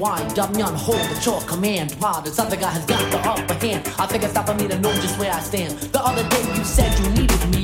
why dumb young hold the chalk, command. While this other guy has got the upper hand. I think it's time for me to know just where I stand. The other day you said you needed me,